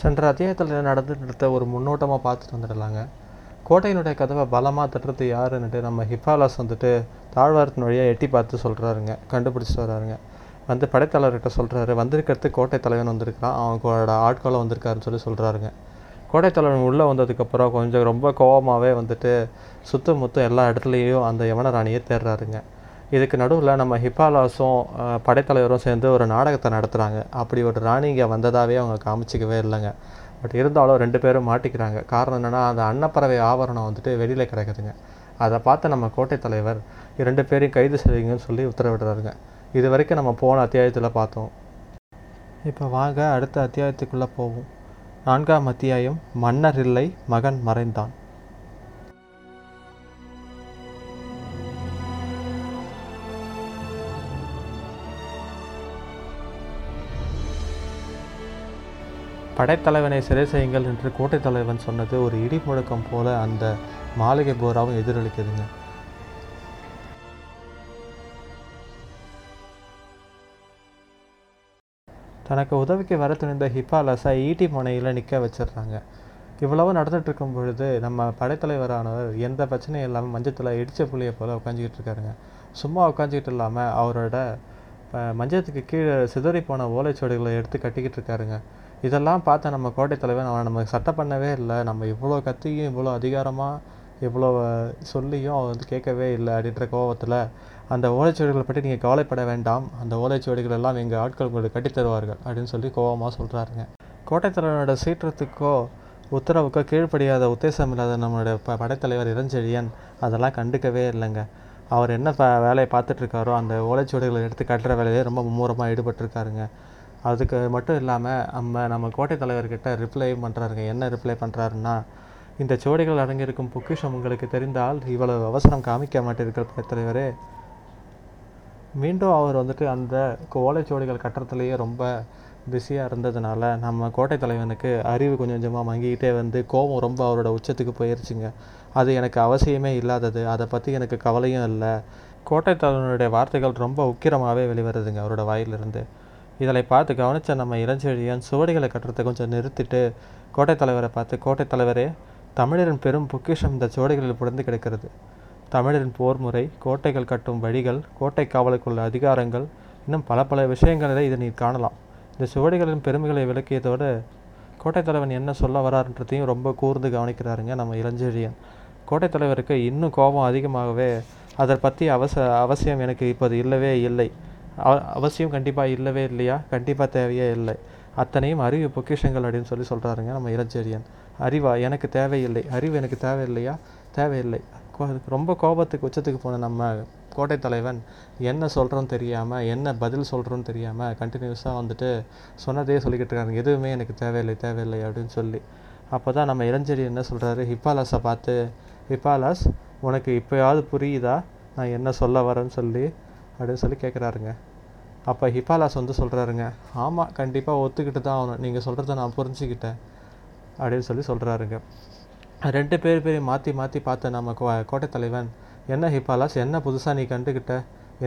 சென்ற அத்தியாயத்தில் நடந்துட்டு ஒரு முன்னோட்டமாக பார்த்துட்டு வந்துடலாங்க. கோட்டையினுடைய கதவை பலமாக தட்டுறது யாருன்னுட்டு நம்ம ஹிஃபாலாஸ் வந்துட்டு தாழ்வாரத்தின் வழியாக எட்டி பார்த்து சொல்கிறாருங்க கண்டுபிடிச்சிட்டு வராருங்க. வந்து படைத்தலைவர்கிட்ட சொல்கிறாரு வந்திருக்கிறது கோட்டை தலைவன் வந்திருக்கிறான். அவங்களோட ஆட்களும் வந்திருக்காருன்னு சொல்லி சொல்கிறாருங்க கோட்டை தலைவன் உள்ளே வந்ததுக்கப்புறம் கொஞ்சம் ரொம்ப கோவமாகவே வந்துட்டு சுத்த முத்தம் எல்லா இடத்துலையும் அந்த யமனராணியை தேடுறாருங்க. இதுக்கு நடுவில் நம்ம ஹிப்பாலாஸும் படைத்தலைவரும் சேர்ந்து ஒரு நாடகத்தை நடத்துகிறாங்க அப்படி ஒரு ராணி இங்கே வந்ததாகவே அவங்க காமிச்சிக்கவே இல்லைங்க. பட் இருந்தாலும் ரெண்டு பேரும் மாட்டிக்கிறாங்க. காரணம் என்னென்னா அந்த அன்னப்பறவை ஆவரணம் வந்துட்டு வெளியில் கிடக்குதுங்க. அதை பார்த்து நம்ம கோட்டை தலைவர் ரெண்டு பேரையும் கைது செய்யுங்கன்னு சொல்லி உத்தரவிடுறாருங்க. இது வரைக்கும் நம்ம போன அத்தியாயத்தில் பார்த்தோம். இப்போ வாங்க அடுத்த அத்தியாயத்துக்குள்ளே போவோம். நான்காம் அத்தியாயம் மன்னர் இல்லை மகன் மறைந்தான். படைத்தலைவனை சிறை செய்யுங்கள் என்று கோட்டை தலைவன் சொன்னது ஒரு இடி முழக்கம் போல அந்த மாளிகை போராவும் எதிரொலிக்குதுங்க. தனக்கு உதவிக்கு வர துணிந்த ஹிப்பாலஸை ஈட்டி முனையில் நிற்க வச்சிடுறாங்க. இவ்வளவு நடந்துட்டு இருக்கும் பொழுது நம்ம படைத்தலைவரானவர் எந்த பிரச்சனையும் இல்லாமல் மஞ்சத்தில் இடிச்ச புள்ளியை போல் உட்காந்துக்கிட்டு இருக்காருங்க. சும்மா உட்காந்துக்கிட்டு இல்லாமல் அவரோட மஞ்சத்துக்கு கீழே சிதறி போன ஓலைச்சுவடிகளை எடுத்து கட்டிக்கிட்டு இருக்காருங்க. இதெல்லாம் பார்த்த நம்ம கோட்டை தலைவன் அவன் நமக்கு சட்டம் பண்ணவே இல்லை. நம்ம இவ்வளோ கத்தியும் இவ்வளோ அதிகாரமாக இவ்வளோ சொல்லியும் அவன் வந்து கேட்கவே இல்லை அப்படின்ற கோபத்தில் அந்த ஓலைச்சுவடிகளை பற்றி நீங்கள் கவலைப்பட வேண்டாம். அந்த ஓலைச்சுவடிகள் எல்லாம் எங்கள் ஆட்கள் உங்களுக்கு கட்டித் தருவார்கள் அப்படின்னு சொல்லி கோபமாக சொல்கிறாருங்க கோட்டைத்தலைவனோட சீற்றத்துக்கோ உத்தரவுக்கோ கீழ்ப்படியாத உத்தேசம் இல்லாத நம்மளுடைய ப படைத்தலைவர் இளஞ்செழியன் அதெல்லாம் கண்டுக்கவே இல்லைங்க. அவர் என்ன ப வேலையை பார்த்துட்ருக்காரோ அந்த ஓலைச்சுவடிகளை எடுத்து கட்டுற வேலையே ரொம்ப மும்முரமாக ஈடுபட்டிருக்காருங்க. அதுக்கு மட்டும் இல்லாமல் நம்ம நம்ம கோட்டை தலைவர்கிட்ட ரிப்ளை பண்ணுறாருங்க என்ன ரிப்ளை பண்ணுறாருன்னா இந்த சுவடிகள் அடங்கியிருக்கும் பொக்கிஷம் உங்களுக்கு தெரிந்தால் இவ்வளவு அவசரம் காமிக்க மாட்டீர்கள் தலைவரே. மீண்டும் அவர் வந்துட்டு அந்த ஓலைச்சுவடிகள் கட்டுறதுலேயே ரொம்ப பிஸியாக இருந்ததுனால நம்ம கோட்டை தலைவனுக்கு அறிவு கொஞ்சம் கொஞ்சமாக மங்கிக்கிட்டே வந்து கோபம் ரொம்ப அவரோட உச்சத்துக்கு போயிருச்சுங்க. அது எனக்கு அவசியமே இல்லாதது. அதை பற்றி எனக்கு கவலையும் இல்லை. கோட்டை தலைவனுடைய வார்த்தைகள் ரொம்ப உக்கிரமாகவே வெளிவருதுங்க அவரோட வாயிலிருந்து. இதை பார்த்து கவனித்த நம்ம இளஞ்செழியன் சுவடிகளை கட்டுறதை கொஞ்சம் நிறுத்திட்டு கோட்டை தலைவரை பார்த்து கோட்டை தலைவரே தமிழரின் பெரும் பொக்கிஷம் இந்த சுவடிகளில் புடந்து கிடக்கிறது. தமிழரின் போர் முறை கோட்டைகள் கட்டும் வழிகள் கோட்டை காவலுக்குள்ள அதிகாரங்கள் இன்னும் பல பல விஷயங்களில் இதை நீ காணலாம். இந்த சுவடிகளின் பெருமைகளை விளக்கியதோடு கோட்டை தலைவன் என்ன சொல்ல வராருன்றதையும் ரொம்ப கூர்ந்து கவனிக்கிறாருங்க நம்ம இளஞ்செழியன். கோட்டை தலைவருக்கு இன்னும் கோபம் அதிகமாகவே அதை பற்றி அவச அவசியம் எனக்கு இப்போது இல்லவே இல்லை. அவ- அவசியம் கண்டிப்பாக இல்லவே இல்லையா? கண்டிப்பாக தேவையே இல்லை. அத்தனையும் அறிவு பொக்கிஷங்கள் அப்படின்னு சொல்லி சொல்கிறாருங்க நம்ம இளஞ்செழியன். அறிவா? எனக்கு தேவையில்லை. அறிவு எனக்கு தேவையில்லையா? தேவையில்லை. கோ- ரொம்ப கோபத்துக்கு உச்சத்துக்கு போன நம்ம கோட்டை தலைவன் என்ன சொல்கிறோன்னு தெரியாமல் என்ன பதில் சொல்கிறோன்னு தெரியாமல் கண்டினியூஸாக வந்துட்டு சொன்னதே சொல்லிக்கிட்டு இருக்காங்க. எதுவுமே எனக்கு தேவையில்லை தேவையில்லை அப்படின்னு சொல்லி. அப்போ தான் நம்ம இளஞ்செடி என்ன சொல்கிறாரு ஹிப்பாலாஸை பார்த்து ஹிப்பாலாஸ் உனக்கு இப்போயாவது புரியுதா? நான் என்ன சொல்ல வரேன்னு சொல்லி அப்படின்னு சொல்லி கேட்குறாருங்க அப்போ ஹிப்பாலாஸ் வந்து சொல்கிறாருங்க ஆமாம் கண்டிப்பாக ஒத்துக்கிட்டு தான் ஆகணும். நீங்கள் சொல்கிறத நான் புரிஞ்சுக்கிட்டேன். அப்படின்னு சொல்லி சொல்கிறாருங்க ரெண்டு பேர் பேரையும் மாற்றி மாற்றி பார்த்த நம்ம கோ கோட்டை தலைவன் என்ன ஹிப்பாலாஸ் என்ன புதுசாக நீ கண்டுக்கிட்ட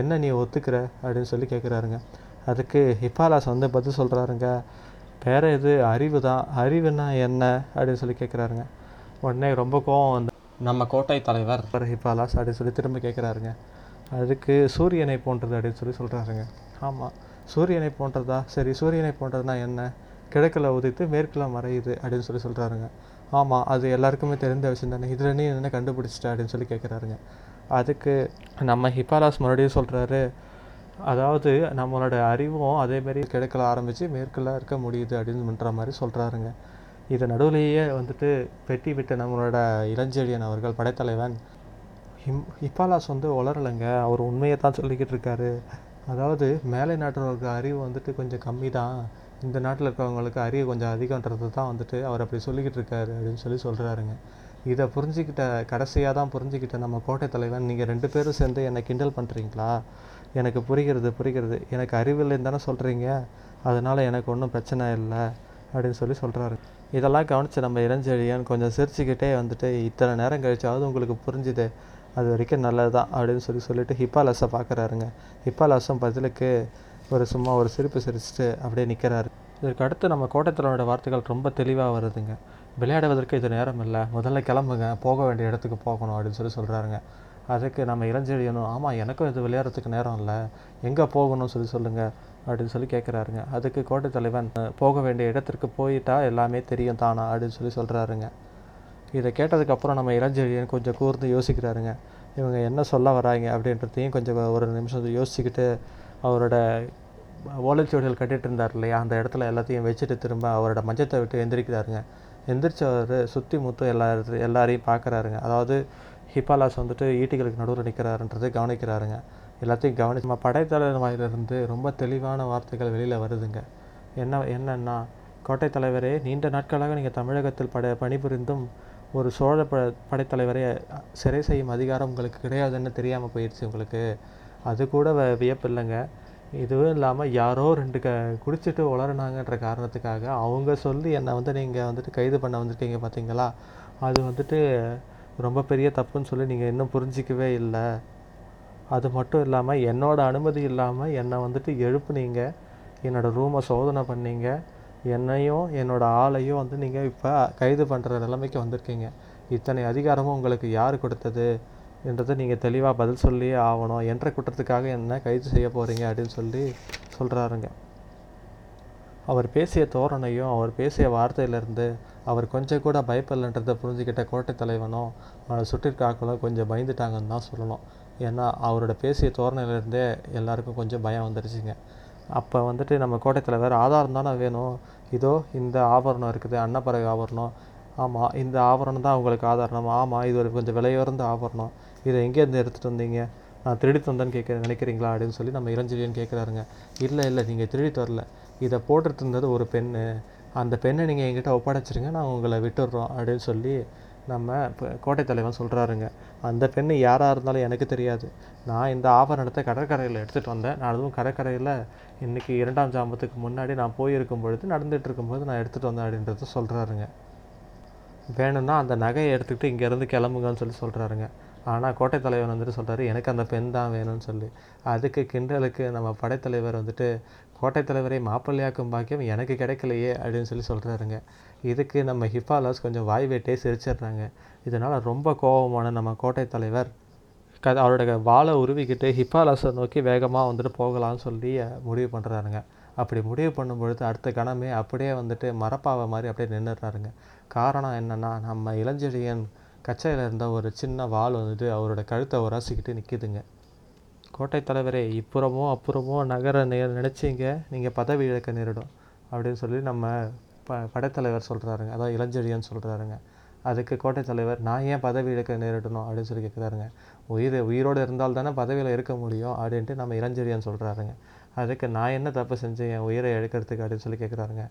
என்ன நீ ஒத்துக்கிற? அப்படின்னு சொல்லி கேட்குறாருங்க அதுக்கு ஹிப்பாலாஸ் வந்து பதில் சொல்கிறாருங்க வேறு எது அறிவு தான். அறிவுனா என்ன? அப்படின்னு சொல்லி கேட்குறாருங்க உடனே ரொம்ப கோவம் வந்து நம்ம கோட்டை தலைவர். ஹிப்பாலாஸ் அப்படின்னு சொல்லி திரும்ப கேட்குறாருங்க அதுக்கு சூரியனை போன்றது அப்படின்னு சொல்லி சொல்கிறாருங்க ஆமாம் சூரியனை போன்றதா? சரி சூரியனை போன்றதுனா என்ன? கிழக்கில் உதித்து மேற்கில் மறையுது அப்படின்னு சொல்லி சொல்கிறாருங்க ஆமாம் அது எல்லாருக்குமே தெரிந்த விஷயம் தானே. இதில் நீ என்ன கண்டுபிடிச்சிட்ட அப்படின்னு சொல்லி கேட்குறாருங்க அதுக்கு நம்ம ஹிப்பாலாஸ் மறுபடியும் சொல்கிறாரு அதாவது நம்மளோட அறிவும் அதேமாரி கிழக்கில் ஆரம்பித்து மேற்கில் இருக்க முடியுது அப்படின்னு பண்ணுற மாதிரி சொல்கிறாருங்க இது நடுவுலேயே வந்துட்டு வெட்டி விட்ட நம்மளோட இளஞ்செழியன் அவர்கள் படைத்தலைவன் ஹிம் ஹிப்பாலாஸ் வந்து வளரலைங்க. அவர் உண்மையை தான் சொல்லிக்கிட்டு இருக்காரு. அதாவது மேலை நாட்டினருக்கு அறிவு வந்துட்டு கொஞ்சம் கம்மி தான் இந்த நாட்டில் இருக்கிறவங்களுக்கு அறிவு கொஞ்சம் அதிகன்றது தான் வந்துட்டு அவர் அப்படி சொல்லிக்கிட்டு இருக்காரு அப்படின்னு சொல்லி சொல்கிறாருங்க இதை புரிஞ்சுக்கிட்ட கடைசியாக தான் புரிஞ்சுக்கிட்ட நம்ம கோட்டை தலைவன் நீங்கள் ரெண்டு பேரும் சேர்ந்து என்னை கிண்டல் பண்ணுறீங்களா எனக்கு புரிகிறது புரிகிறது. எனக்கு அறிவில்லைன்னு தானே சொல்கிறீங்க அதனால் எனக்கு ஒன்றும் பிரச்சனை இல்லை அப்படின்னு சொல்லி சொல்கிறாரு இதெல்லாம் கவனித்து நம்ம இளஞ்செழியன் கொஞ்சம் சிரிச்சுக்கிட்டே வந்துட்டு இத்தனை நேரம் கழிச்சாவது உங்களுக்கு புரிஞ்சுது. அது வரைக்கும் நல்லது தான் அப்படின்னு சொல்லி சொல்லிட்டு ஹிப்பாலாஸை பார்க்குறாருங்க. ஹிப்பாலாஸும் பதிலுக்கு ஒரு சும்மா ஒரு சிரிப்பு சிரிச்சுட்டு அப்படியே நிற்கிறாரு இதற்கு அடுத்து நம்ம கோட்டைத்தலைவனோட வார்த்தைகள் ரொம்ப தெளிவாக வருதுங்க. விளையாடுவதற்கு இது நேரம் இல்லை. முதல்ல கிளம்புங்க. போக வேண்டிய இடத்துக்கு போகணும் அப்படின்னு சொல்லி சொல்கிறாருங்க அதுக்கு நம்ம இளஞ்செழியணும் ஆமாம் எனக்கும் இது விளையாடுறதுக்கு நேரம் இல்லை. எங்கே போகணும்னு சொல்லி சொல்லுங்கள் அப்படின்னு சொல்லி கேட்குறாருங்க அதுக்கு கோட்டை தலைவன் போக வேண்டிய இடத்திற்கு போயிட்டா எல்லாமே தெரியும் தானா? அப்படின்னு சொல்லி சொல்கிறாருங்க இதை கேட்டதுக்கப்புறம் நம்ம இளஞ்செழியன் கொஞ்சம் கூர்ந்து யோசிக்கிறாருங்க. இவங்க என்ன சொல்ல வராங்க அப்படின்றதையும் கொஞ்சம் ஒரு நிமிஷம் யோசிச்சுக்கிட்டு அவரோட ஓலைச்சுவடிகள் கட்டிகிட்டு இருந்தார் இல்லையா? அந்த இடத்துல எல்லாத்தையும் வச்சுட்டு திரும்ப அவரோட மஞ்சத்தை விட்டு எந்திரிக்கிறாருங்க. எந்திரிச்சவர் சுற்றி முத்தும் எல்லா எல்லாரையும் பார்க்குறாருங்க அதாவது ஹிப்பாலாஸ் வந்துட்டு ஈட்டிகளுக்கு நடுவில் நிற்கிறாருன்றதை கவனிக்கிறாருங்க. எல்லாத்தையும் கவனி நம்ம படைத்தலைவர் வாயிலிருந்து ரொம்ப தெளிவான வார்த்தைகள் வெளியில் வருதுங்க. என்ன என்னன்னா கோட்டை தலைவரே நீண்ட நாட்களாக நீங்கள் தமிழகத்தில் பட பணிபுரிந்தும் ஒரு சோழ ப படைத்தலைவரை சிறை செய்யும் அதிகாரம் உங்களுக்கு கிடையாதுன்னு தெரியாமல் போயிடுச்சு உங்களுக்கு. அது கூட வ- வியப்பில்லைங்க. இதுவும் இல்லாமல் யாரோ ரெண்டு க குடிச்சிட்டு உளறினாங்கன்ற காரணத்துக்காக அவங்க சொல்லி என்னை வந்து நீங்கள் வந்துட்டு கைது பண்ண வந்திருக்கீங்க பார்த்தீங்களா அது வந்துட்டு ரொம்ப பெரிய தப்புன்னு சொல்லி நீங்கள் இன்னும் புரிஞ்சிக்கவே இல்லை. அது மட்டும் இல்லாமல் என்னோட அனுமதி இல்லாமல் என்னை வந்துட்டு எழுப்புனீங்க. என்னோடய ரூமை சோதனை பண்ணீங்க. என்னையும் என்னோடய ஆளையும் வந்து நீங்கள் இப்போ கைது பண்ணுற நிலைமைக்கு வந்திருக்கீங்க. இத்தனை அதிகாரமும் உங்களுக்கு யார் கொடுத்தது? என்றதை நீங்கள் தெளிவாக பதில் சொல்லியே ஆகணும். என்ற குற்றத்துக்காக என்ன கைது செய்ய போகிறீங்க அப்படின்னு சொல்லி சொல்கிறாருங்க அவர் பேசிய தோரணையும் அவர் பேசிய வார்த்தையிலேருந்து அவர் கொஞ்சம் கூட பயப்படலைன்றதை புரிஞ்சுக்கிட்ட கோட்டை தலைவனும் அவனை சுட்டிருக்காக்களும் கொஞ்சம் பயந்துட்டாங்கன்னு தான் சொல்லணும். ஏன்னா அவரோட பேசிய தோரணையிலேருந்தே எல்லாருக்கும் கொஞ்சம் பயம் வந்துருச்சுங்க. அப்போ வந்துட்டு நம்ம கோட்டை தலைவர் ஆதாரம் தானே வேணும். இதோ இந்த ஆபரணம் இருக்குது அன்னப்பறவை ஆபரணம். ஆமாம் இந்த ஆபரணம் தான் உங்களுக்கு ஆதாரம் ஆமாம் இது ஒரு கொஞ்சம் விலையுயர்ந்த ஆபரணம். இதை எங்கேருந்து எடுத்துகிட்டு வந்தீங்க? நான் திருடி தந்தேன்னு கேட்க நினைக்கிறீங்களா அப்படின்னு சொல்லி நம்ம இளஞ்செழியன் கேட்குறாருங்க. இல்லை இல்லை நீங்கள் திருடிட்டு வரல இதை போட்டுட்டு இருந்தது ஒரு பெண்ணு. அந்த பெண்ணை நீங்கள் என்கிட்ட ஒப்படைச்சிருங்க நான் உங்களை விட்டுடுறோம் அப்படின்னு சொல்லி நம்ம இப்போ கோட்டை தலைவன் சொல்கிறாருங்க அந்த பெண்ணு யாராக இருந்தாலும் எனக்கு தெரியாது. நான் இந்த ஆபரணத்தை கடற்கரையில் எடுத்துகிட்டு வந்தேன். நான் அதுவும் கடற்கரையில் இன்றைக்கி இரண்டாம் ஜாமத்துக்கு முன்னாடி நான் போயிருக்கும் பொழுது நடந்துகிட்டு இருக்கும்போது நான் எடுத்துகிட்டு வந்தேன் அப்படின்றத சொல்கிறாருங்க வேணும்னா அந்த நகையை எடுத்துக்கிட்டு இங்கேருந்து கிளம்புங்கன்னு சொல்லி சொல்கிறாருங்க ஆனால் கோட்டை தலைவர் வந்துட்டு சொல்கிறாரு எனக்கு அந்த பெண் தான் வேணும்னு சொல்லி. அதுக்கு கிண்டலுக்கு நம்ம படைத்தலைவர் வந்துட்டு கோட்டை தலைவரை மாப்பிள்ளையாக்கும் பாக்கியம் எனக்கு கிடைக்கலையே அப்படின்னு சொல்லி சொல்கிறாருங்க இதுக்கு நம்ம ஹிஃபாலாஸ் கொஞ்சம் வாய் வெட்டே சிரிச்சிடுறாங்க. இதனால் ரொம்ப கோபமான நம்ம கோட்டை தலைவர் க அவரோட வாளை உருவிக்கிட்டு ஹிப்பாலாசை நோக்கி வேகமாக வந்துட்டு போகலாம்னு சொல்லி முடிவு பண்ணுறாருங்க அப்படி முடிவு பண்ணும்பொழுது அடுத்த கணமே அப்படியே வந்துட்டு மரப்பாவை மாதிரி அப்படியே நின்றுடுறாருங்க காரணம் என்னென்னா நம்ம இளஞ்செழியன் கச்சையில் இருந்த ஒரு சின்ன வாள் வந்துட்டு அவரோட கழுத்தை உராசிக்கிட்டு நிற்கிதுங்க கோட்டை தலைவரே இப்புறமோ அப்புறமோ நகர நெ நினச்சிங்க நீங்கள் பதவி இழக்க நேரிடும் அப்படின்னு சொல்லி நம்ம ப படைத்தலைவர் சொல்கிறாருங்க அதாவது இளஞ்செழியன் சொல்கிறாருங்க அதுக்கு கோட்டை தலைவர் நான் ஏன் பதவி இழக்க நேரிடணும் அப்படின்னு சொல்லி கேட்குறாருங்க உயிர் உயிரோடு இருந்தால் தானே பதவியில் இருக்க முடியும் அப்படின்ட்டு நம்ம இளஞ்செழியன் சொல்கிறாருங்க அதுக்கு நான் என்ன தப்பு செஞ்சேன் என் உயிரை எடுக்கிறதுக்கு அப்படின்னு சொல்லி கேட்குறாருங்க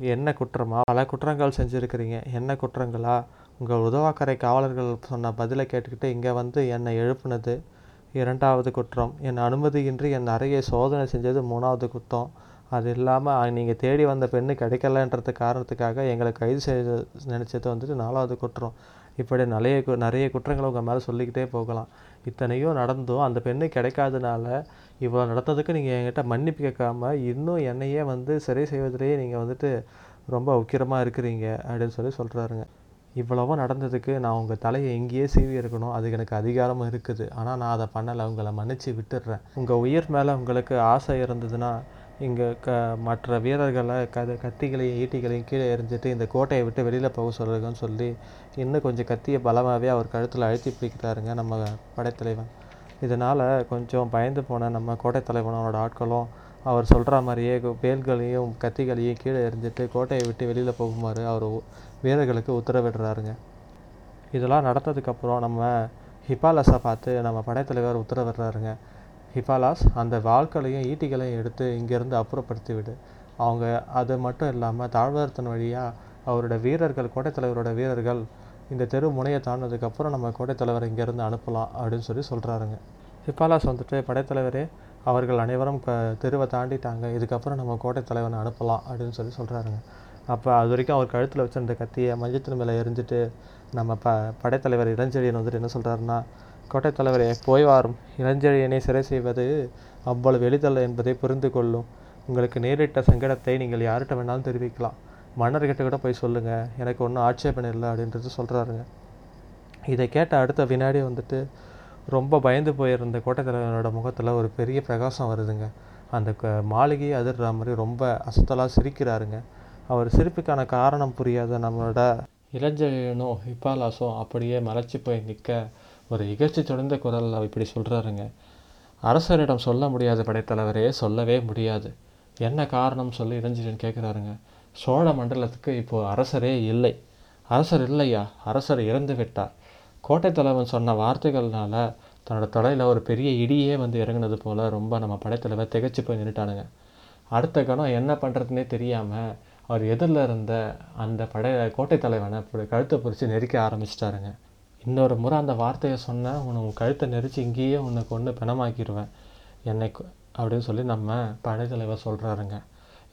என்ன குற்றமா? பல குற்றங்கள் செஞ்சுருக்கிறீங்க. என்ன குற்றங்களா? உங்கள் உதவாக்கரை காவலர்கள் சொன்ன பதிலை கேட்டுக்கிட்டு இங்கே வந்து என்னை எழுப்புனது இரண்டாவது குற்றம். என் அனுமதியின்றி என் அறையை சோதனை செஞ்சது மூணாவது குற்றம் அது இல்லாமல் நீங்கள் தேடி வந்த பெண்ணு கிடைக்கலன்றது காரணத்துக்காக எங்களை கைது செய்ய நினச்சது வந்துட்டு நாலாவது குற்றம். இப்படி நிறைய கு- நிறைய குற்றங்களை உங்கள் மேலே சொல்லிக்கிட்டே போகலாம். இத்தனையும் நடந்தும் அந்த பெண்ணு கிடைக்காதனால இவ்வளோ நடந்ததுக்கு நீங்கள் என்கிட்ட மன்னிப்பு கேட்காம இன்னும் என்னையே வந்து சரி செய்வதிலேயே நீங்கள் வந்துட்டு ரொம்ப உக்கிரமாக இருக்கிறீங்க அப்படின்னு சொல்லி சொல்கிறாருங்க இவ்வளவோ நடந்ததுக்கு நான் உங்கள் தலையை எங்கேயே சீவி இருக்கணும். அதுக்கு எனக்கு அதிகாரமும் இருக்குது. ஆனால் நான் அதை பண்ணலை. உங்களை மன்னிச்சு விட்டுடுறேன் உங்கள் உயிர் மேலே உங்களுக்கு ஆசை இருந்ததுன்னா இங்கே க மற்ற வீரர்களை கது கத்திகளையும் ஈட்டிகளையும் கீழே எறிஞ்சிட்டு இந்த கோட்டையை விட்டு வெளியில் போக சொல்லுங்கன்னு சொல்லி இன்னும் கொஞ்சம் கத்தியை பலமாகவே அவர் கழுத்தில் அழுத்தி பிடிக்கிறாருங்க நம்ம படைத்தலைவன். இதனால் கொஞ்சம் பயந்து போன நம்ம கோட்டை தலைவனோட ஆட்களும் அவர் சொல்கிற மாதிரியே வேல்களையும் கத்திகளையும் கீழே எறிஞ்சிட்டு கோட்டையை விட்டு வெளியில் போகுமாறு அவர் வீரர்களுக்கு உத்தரவிடுறாருங்க. இதெல்லாம் நடந்ததுக்கப்புறம் நம்ம ஹிபாலஸை பார்த்து நம்ம படைத்தலைவர் உத்தரவிடுறாருங்க. ஹிஃபாலாஸ் அந்த வாள்களையும் ஈட்டிகளையும் எடுத்து இங்கேருந்து அப்புறப்படுத்தி விடு அவங்க அது மட்டும் இல்லாமல் தாழ்வாரத்தின் வழியாக அவரோட வீரர்கள் கோட்டைத்தலைவரோட வீரர்கள் இந்த தெரு முனையை தாண்டினதுக்கப்புறம் நம்ம கோட்டைத்தலைவர் இங்கேருந்து அனுப்பலாம் அப்படின்னு சொல்லி சொல்கிறாருங்க ஹிப்பாலாஸ் வந்துட்டு படைத்தலைவரே அவர்கள் அனைவரும் க தெருவை தாண்டிட்டாங்க. இதுக்கப்புறம் நம்ம கோட்டைத்தலைவனை அனுப்பலாம் அப்படின்னு சொல்லி சொல்கிறாருங்க அப்போ அது வரைக்கும் அவர் கழுத்தில் வச்சிருந்த கத்தியை மஞ்சத்தின் மேலே எரிஞ்சிட்டு நம்ம ப படைத்தலைவர் இளஞ்செழியன் வந்துட்டு என்ன சொல்கிறாருன்னா கோட்டை தலைவரே போய் வாரும். இளஞ்செழியனை சிறை செய்வது அவ்வளவு எளிதல்ல என்பதை புரிந்து கொள்ளும். உங்களுக்கு நேரிட்ட சங்கடத்தை நீங்கள் யார்கிட்ட வேணாலும் தெரிவிக்கலாம். மன்னர்கிட்ட கூட போய் சொல்லுங்கள் எனக்கு ஒன்றும் ஆட்சேபனை இல்லை அப்படின்றது சொல்கிறாருங்க இதை கேட்ட அடுத்த வினாடி வந்துட்டு ரொம்ப பயந்து போயிருந்த கோட்டை தலைவனோட முகத்தில் ஒரு பெரிய பிரகாசம் வருதுங்க. அந்த க மாளிகையை அதிர்ற மாதிரி ரொம்ப அசத்தலாக சிரிக்கிறாருங்க. அவர் சிரிப்புக்கான காரணம் புரியாத நம்மளோட இளஞ்செழியனோ ஹிப்பாலாசோ அப்படியே மறைச்சி போய் நிற்க ஒரு இகழ்ச்சி தொடர்ந்த குரலில் இப்படி சொல்கிறாருங்க அரசரிடம் சொல்ல முடியாத படைத்தலைவரே சொல்லவே முடியாது. என்ன காரணம் சொல்லி இளஞ்செழியன் கேட்குறாருங்க சோழ மண்டலத்துக்கு இப்போது அரசரே இல்லை. அரசர் இல்லையா? அரசர் இறந்து விட்டார். கோட்டை தலைவன் சொன்ன வார்த்தைகள்னால தன்னோட தலையில் ஒரு பெரிய இடியே வந்து இறங்குனது போல் ரொம்ப நம்ம படைத்தலைவர் திகச்சு போய் நின்றுட்டானுங்க அடுத்த கணம் என்ன பண்ணுறதுனே தெரியாமல் அவர் எதிரில் இருந்த அந்த படை கோட்டை தலைவனை கழுத்தை பிடிச்சி நெரிக்க ஆரம்பிச்சிட்டாருங்க. இன்னொரு முறை அந்த வார்த்தையை சொன்னேன் உன்னை உன் கழுத்தை நெரிச்சு இங்கேயே உன்னை கொண்டு பிணமாக்கிடுவேன் என்னை அப்படின்னு சொல்லி நம்ம படைத்தலைவர் சொல்கிறாருங்க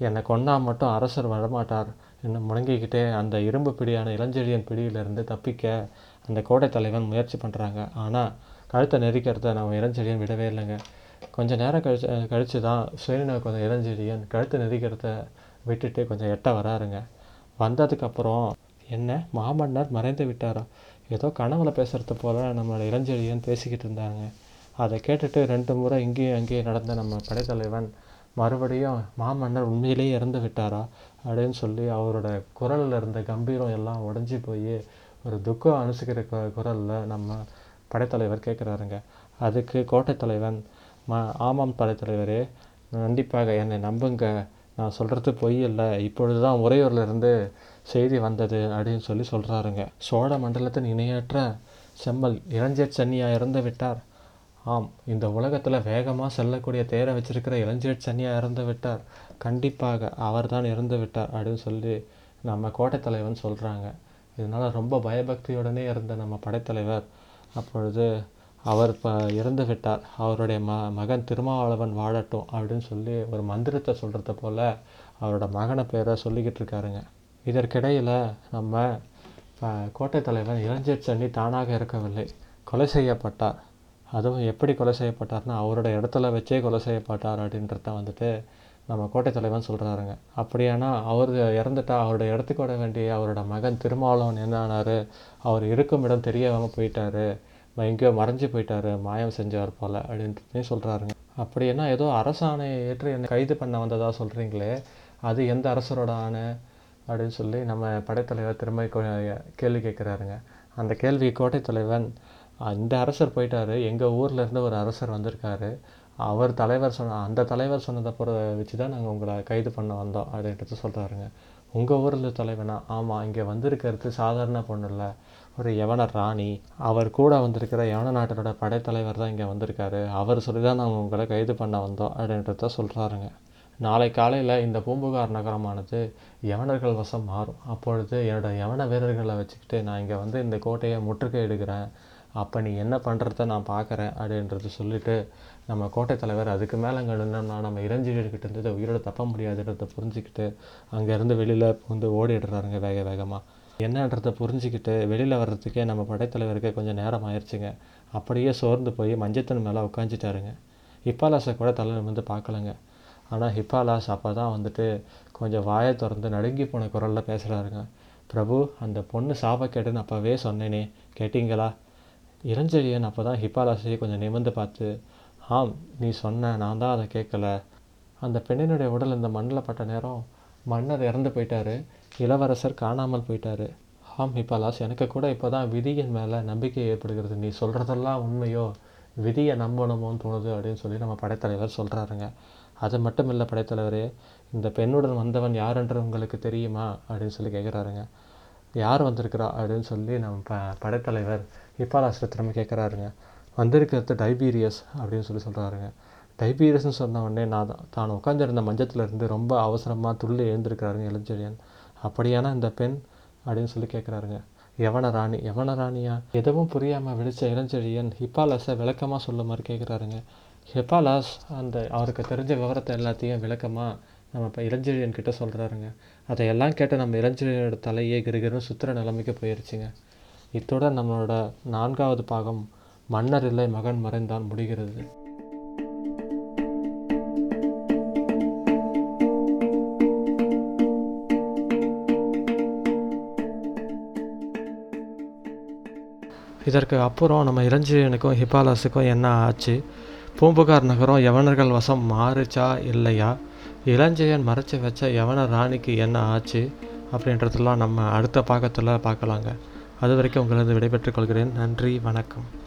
என்னை கொண்டா மட்டும் அரசர் வரமாட்டார். இன்னும் முடங்கிக்கிட்டே அந்த இரும்பு பிடியான இளஞ்செழியன் பிடியிலிருந்து தப்பிக்க அந்த கோட்டை தலைவன் முயற்சி பண்ணுறாங்க ஆனால் கழுத்தை நெரிக்கிறத நம்ம இளஞ்செழியன் விடவே இல்லைங்க. கொஞ்சம் நேரம் கழிச்சு கழித்து தான் சுயநினைவுக்கு கொஞ்சம் இளஞ்செழியன் கழுத்தை நெரிக்கிறத விட்டுட்டு கொஞ்சம் எட்ட வராருங்க. வந்ததுக்கப்புறம் என்ன மாமன்னர் மறைந்து விட்டாரா? ஏதோ கனவுல பேசுகிறது போல் நம்மளோட இளஞ்செழியன் பேசிக்கிட்டு இருந்தாங்க. அதை கேட்டுட்டு ரெண்டு முறை இங்கேயும் அங்கேயும் நடந்த நம்ம படைத்தலைவன் மறுபடியும் மாமன்னர் உண்மையிலேயே இறந்து விட்டாரா? அப்படின்னு சொல்லி அவரோட குரலில் இருந்த கம்பீரம் எல்லாம் உடஞ்சி போய் ஒரு துக்கம் அனுசிக்கிற கு குரலில் நம்ம படைத்தலைவர் கேட்குறாருங்க அதுக்கு கோட்டை தலைவன் ம ஆமாம் படைத்தலைவரே கண்டிப்பாக என்னை நம்புங்க. நான் சொல்கிறது பொய் இல்லை. இப்பொழுது தான் உறையூர்லேருந்து செய்தி வந்தது அப்படின்னு சொல்லி சொல்கிறாருங்க சோழ மண்டலத்தின் இணையற்ற செம்மல் இளஞ்சேர் சன்னியாக இறந்து விட்டார். ஆம் இந்த உலகத்தில் வேகமாக செல்லக்கூடிய தேரை வச்சிருக்கிற இளஞ்சேட் சன்னியாக இறந்து விட்டார். கண்டிப்பாக அவர்தான் இறந்து விட்டார் அப்படின்னு சொல்லி நம்ம கோட்டைத்தலைவன் சொல்கிறாங்க இதனால் ரொம்ப பயபக்தியுடனே இருந்த நம்ம படைத்தலைவர் அப்பொழுது அவர் இப்போ இறந்து விட்டார். அவருடைய ம மகன் திருமாவளவன் வாழட்டும் அப்படின்னு சொல்லி ஒரு மந்திரத்தை சொல்கிறத போல் அவரோட மகனை பேரை சொல்லிக்கிட்டு இருக்காருங்க. இதற்கிடையில் நம்ம கோட்டை தலைவன் இளஞ்சேட் சன்னி தானாக இருக்கவில்லை. கொலை செய்யப்பட்டார். அதுவும் எப்படி கொலை செய்யப்பட்டார்னா அவரோட இடத்துல வச்சே கொலை செய்யப்பட்டார் அப்படின்றத வந்துட்டு நம்ம கோட்டை தலைவன் சொல்கிறாருங்க அப்படியானா அவர் இறந்துட்டா அவரோட இடத்துக்கு விட வேண்டிய அவரோட மகன் திருமாவளவன் என்ன ஆனார்? அவர் இருக்கும் இடம் தெரியாமல் போயிட்டாரு. எங்கேயோ மறைஞ்சு போயிட்டாரு மாயம் செஞ்சவர் போல் அப்படின்றதையும் சொல்கிறாருங்க அப்படின்னா ஏதோ அரசாணையை ஏற்று என்னை கைது பண்ண வந்ததாக சொல்கிறீங்களே அது எந்த அரசரோட ஆணை அப்படின்னு சொல்லி நம்ம படைத்தலைவர் திரும்ப கேள்வி கேட்குறாருங்க. அந்த கேள்வி கோட்டை தலைவன் இந்த அரசர் போயிட்டாரு எங்கள் ஊரில் இருந்து ஒரு அரசர் வந்திருக்காரு அவர் தலைவர் சொன்ன அந்த தலைவர் சொன்னதை பொற வச்சு தான் நாங்கள் உங்களை கைது பண்ண வந்தோம் அப்படின்றது சொல்கிறாருங்க உங்கள் ஊரில் தலைவனா? ஆமாம் இங்கே வந்திருக்கிறது சாதாரண பொண்ணு இல்லை. ஒரு யவன ராணி அவர் கூட வந்திருக்கிற யவன நாட்டினோட படைத்தலைவர் தான் இங்கே வந்திருக்காரு. அவர் சொல்லி தான் நாங்கள் உங்களை கைது பண்ண வந்தோம் அப்படின்றத சொல்கிறாருங்க நாளை காலையில் இந்த பூம்புகார் நகரமானது யவனர்கள் வசம் மாறும். அப்பொழுது என்னோடய யவன வீரர்களை வச்சுக்கிட்டு நான் இங்கே வந்து இந்த கோட்டையை முற்றுகையிடுகிறேன் அப்போ நீ என்ன பண்ணுறத நான் பார்க்குறேன் அப்படின்றது சொல்லிட்டு நம்ம கோட்டை தலைவர் அதுக்கு மேலே அங்கே நின்னோம்னா நம்ம இளஞ்செழியர்கிட்ட இருந்தது உயிரோட தப்ப முடியாதுன்றதை புரிஞ்சுக்கிட்டு அங்கேருந்து வெளியில் வந்து ஓடிடுறாருங்க வேக வேகமாக என்னன்றதை புரிஞ்சுக்கிட்டு வெளியில் வர்றதுக்கே நம்ம படைத்தலைவருக்கு கொஞ்சம் நேரம் ஆயிடுச்சுங்க. அப்படியே சோர்ந்து போய் மஞ்சத்தன் மேலே உட்காந்துட்டாருங்க ஹிப்பாலாஸை கூட தலை நிமிர்ந்து பார்க்கலங்க. ஆனால் ஹிப்பாலாஸ் அப்போ தான் வந்துட்டு கொஞ்சம் வாயை திறந்து நடுங்கி போன குரலில் பேசுகிறாருங்க பிரபு அந்த பொண்ணு சாபக்கேடுன்னு அப்போவே சொன்னேனே. கேட்டிங்களா? இளஞ்செழியன் அப்போ தான் ஹிப்பாலாஸையே கொஞ்சம் நிமிர்ந்து பார்த்து ஆம் நீ சொன்ன நான் தான் அதை கேட்கல. அந்த பெண்ணினுடைய உடல் இந்த மண்ணில் பட்ட நேரம் மன்னர் இறந்து போயிட்டாரு. இளவரசர் காணாமல் போயிட்டாரு. ஆம் ஹிபாலாஸ் எனக்கு கூட இப்போ தான் விதியின் மேலே நம்பிக்கை ஏற்படுகிறது. நீ சொல்கிறதெல்லாம் உண்மையோ? விதியை நம்பணுமோன்னு தோணுது அப்படின்னு சொல்லி நம்ம படைத்தலைவர் சொல்கிறாருங்க அது மட்டும் இல்லை படைத்தலைவரே இந்த பெண்ணுடன் வந்தவன் யார் என்று உங்களுக்கு தெரியுமா? அப்படின்னு சொல்லி கேட்குறாருங்க யார் வந்திருக்கிறா? அப்படின்னு சொல்லி நம்ம ப படைத்தலைவர் ஹிப்பாலாஸ்ட திரும்ப கேட்குறாருங்க வந்திருக்கிறது டைபீரியஸ் அப்படின்னு சொல்லி சொல்கிறாருங்க டைபீரியஸ்னு சொன்ன உடனே நான் தான் தான் உட்காந்துருந்த மஞ்சத்தில் இருந்து ரொம்ப அவசரமாக துள்ளி எழுந்திருக்கிறாருங்க இளஞ்செழியன். அப்படியானா இந்த பெண்? அப்படின்னு சொல்லி கேட்குறாருங்க யவன ராணி? யவன ராணியா? எதுவும் புரியாமல் விழிச்ச இளஞ்செழியன் ஹிப்பாலாஸை விளக்கமாக சொல்ல மாதிரி கேட்குறாருங்க ஹிப்பாலாஸ் அந்த அவருக்கு தெரிஞ்ச விவரத்தை எல்லாத்தையும் விளக்கமாக நம்ம இப்போ இளஞ்செழியன் கிட்ட சொல்கிறாருங்க அதையெல்லாம் கேட்ட நம்ம இளஞ்செழியனோட தலையே கிருகிருன்னு சுத்துற நிலைமைக்கு போயிருச்சுங்க. இத்தோட நம்மளோட நான்காவது பாகம் மன்னர் இல்லை மகன் மறைந்தான் முடிகிறது. இதற்கு அப்புறம் நம்ம இளஞ்சியனுக்கும் ஹிபாலஸுக்கும் என்ன ஆச்சு? பூம்புகார் நகரம் யவனர்கள் வசம் மாறுச்சா இல்லையா? இளஞ்செயன் மறைச்சு வச்ச யவன ராணிக்கு என்ன ஆச்சு? அப்படின்றதெல்லாம் நம்ம அடுத்த பாகத்தில் பார்க்கலாங்க. அது வரைக்கும் உங்களது விடைபெற்றுக் கொள்கிறேன். நன்றி வணக்கம்.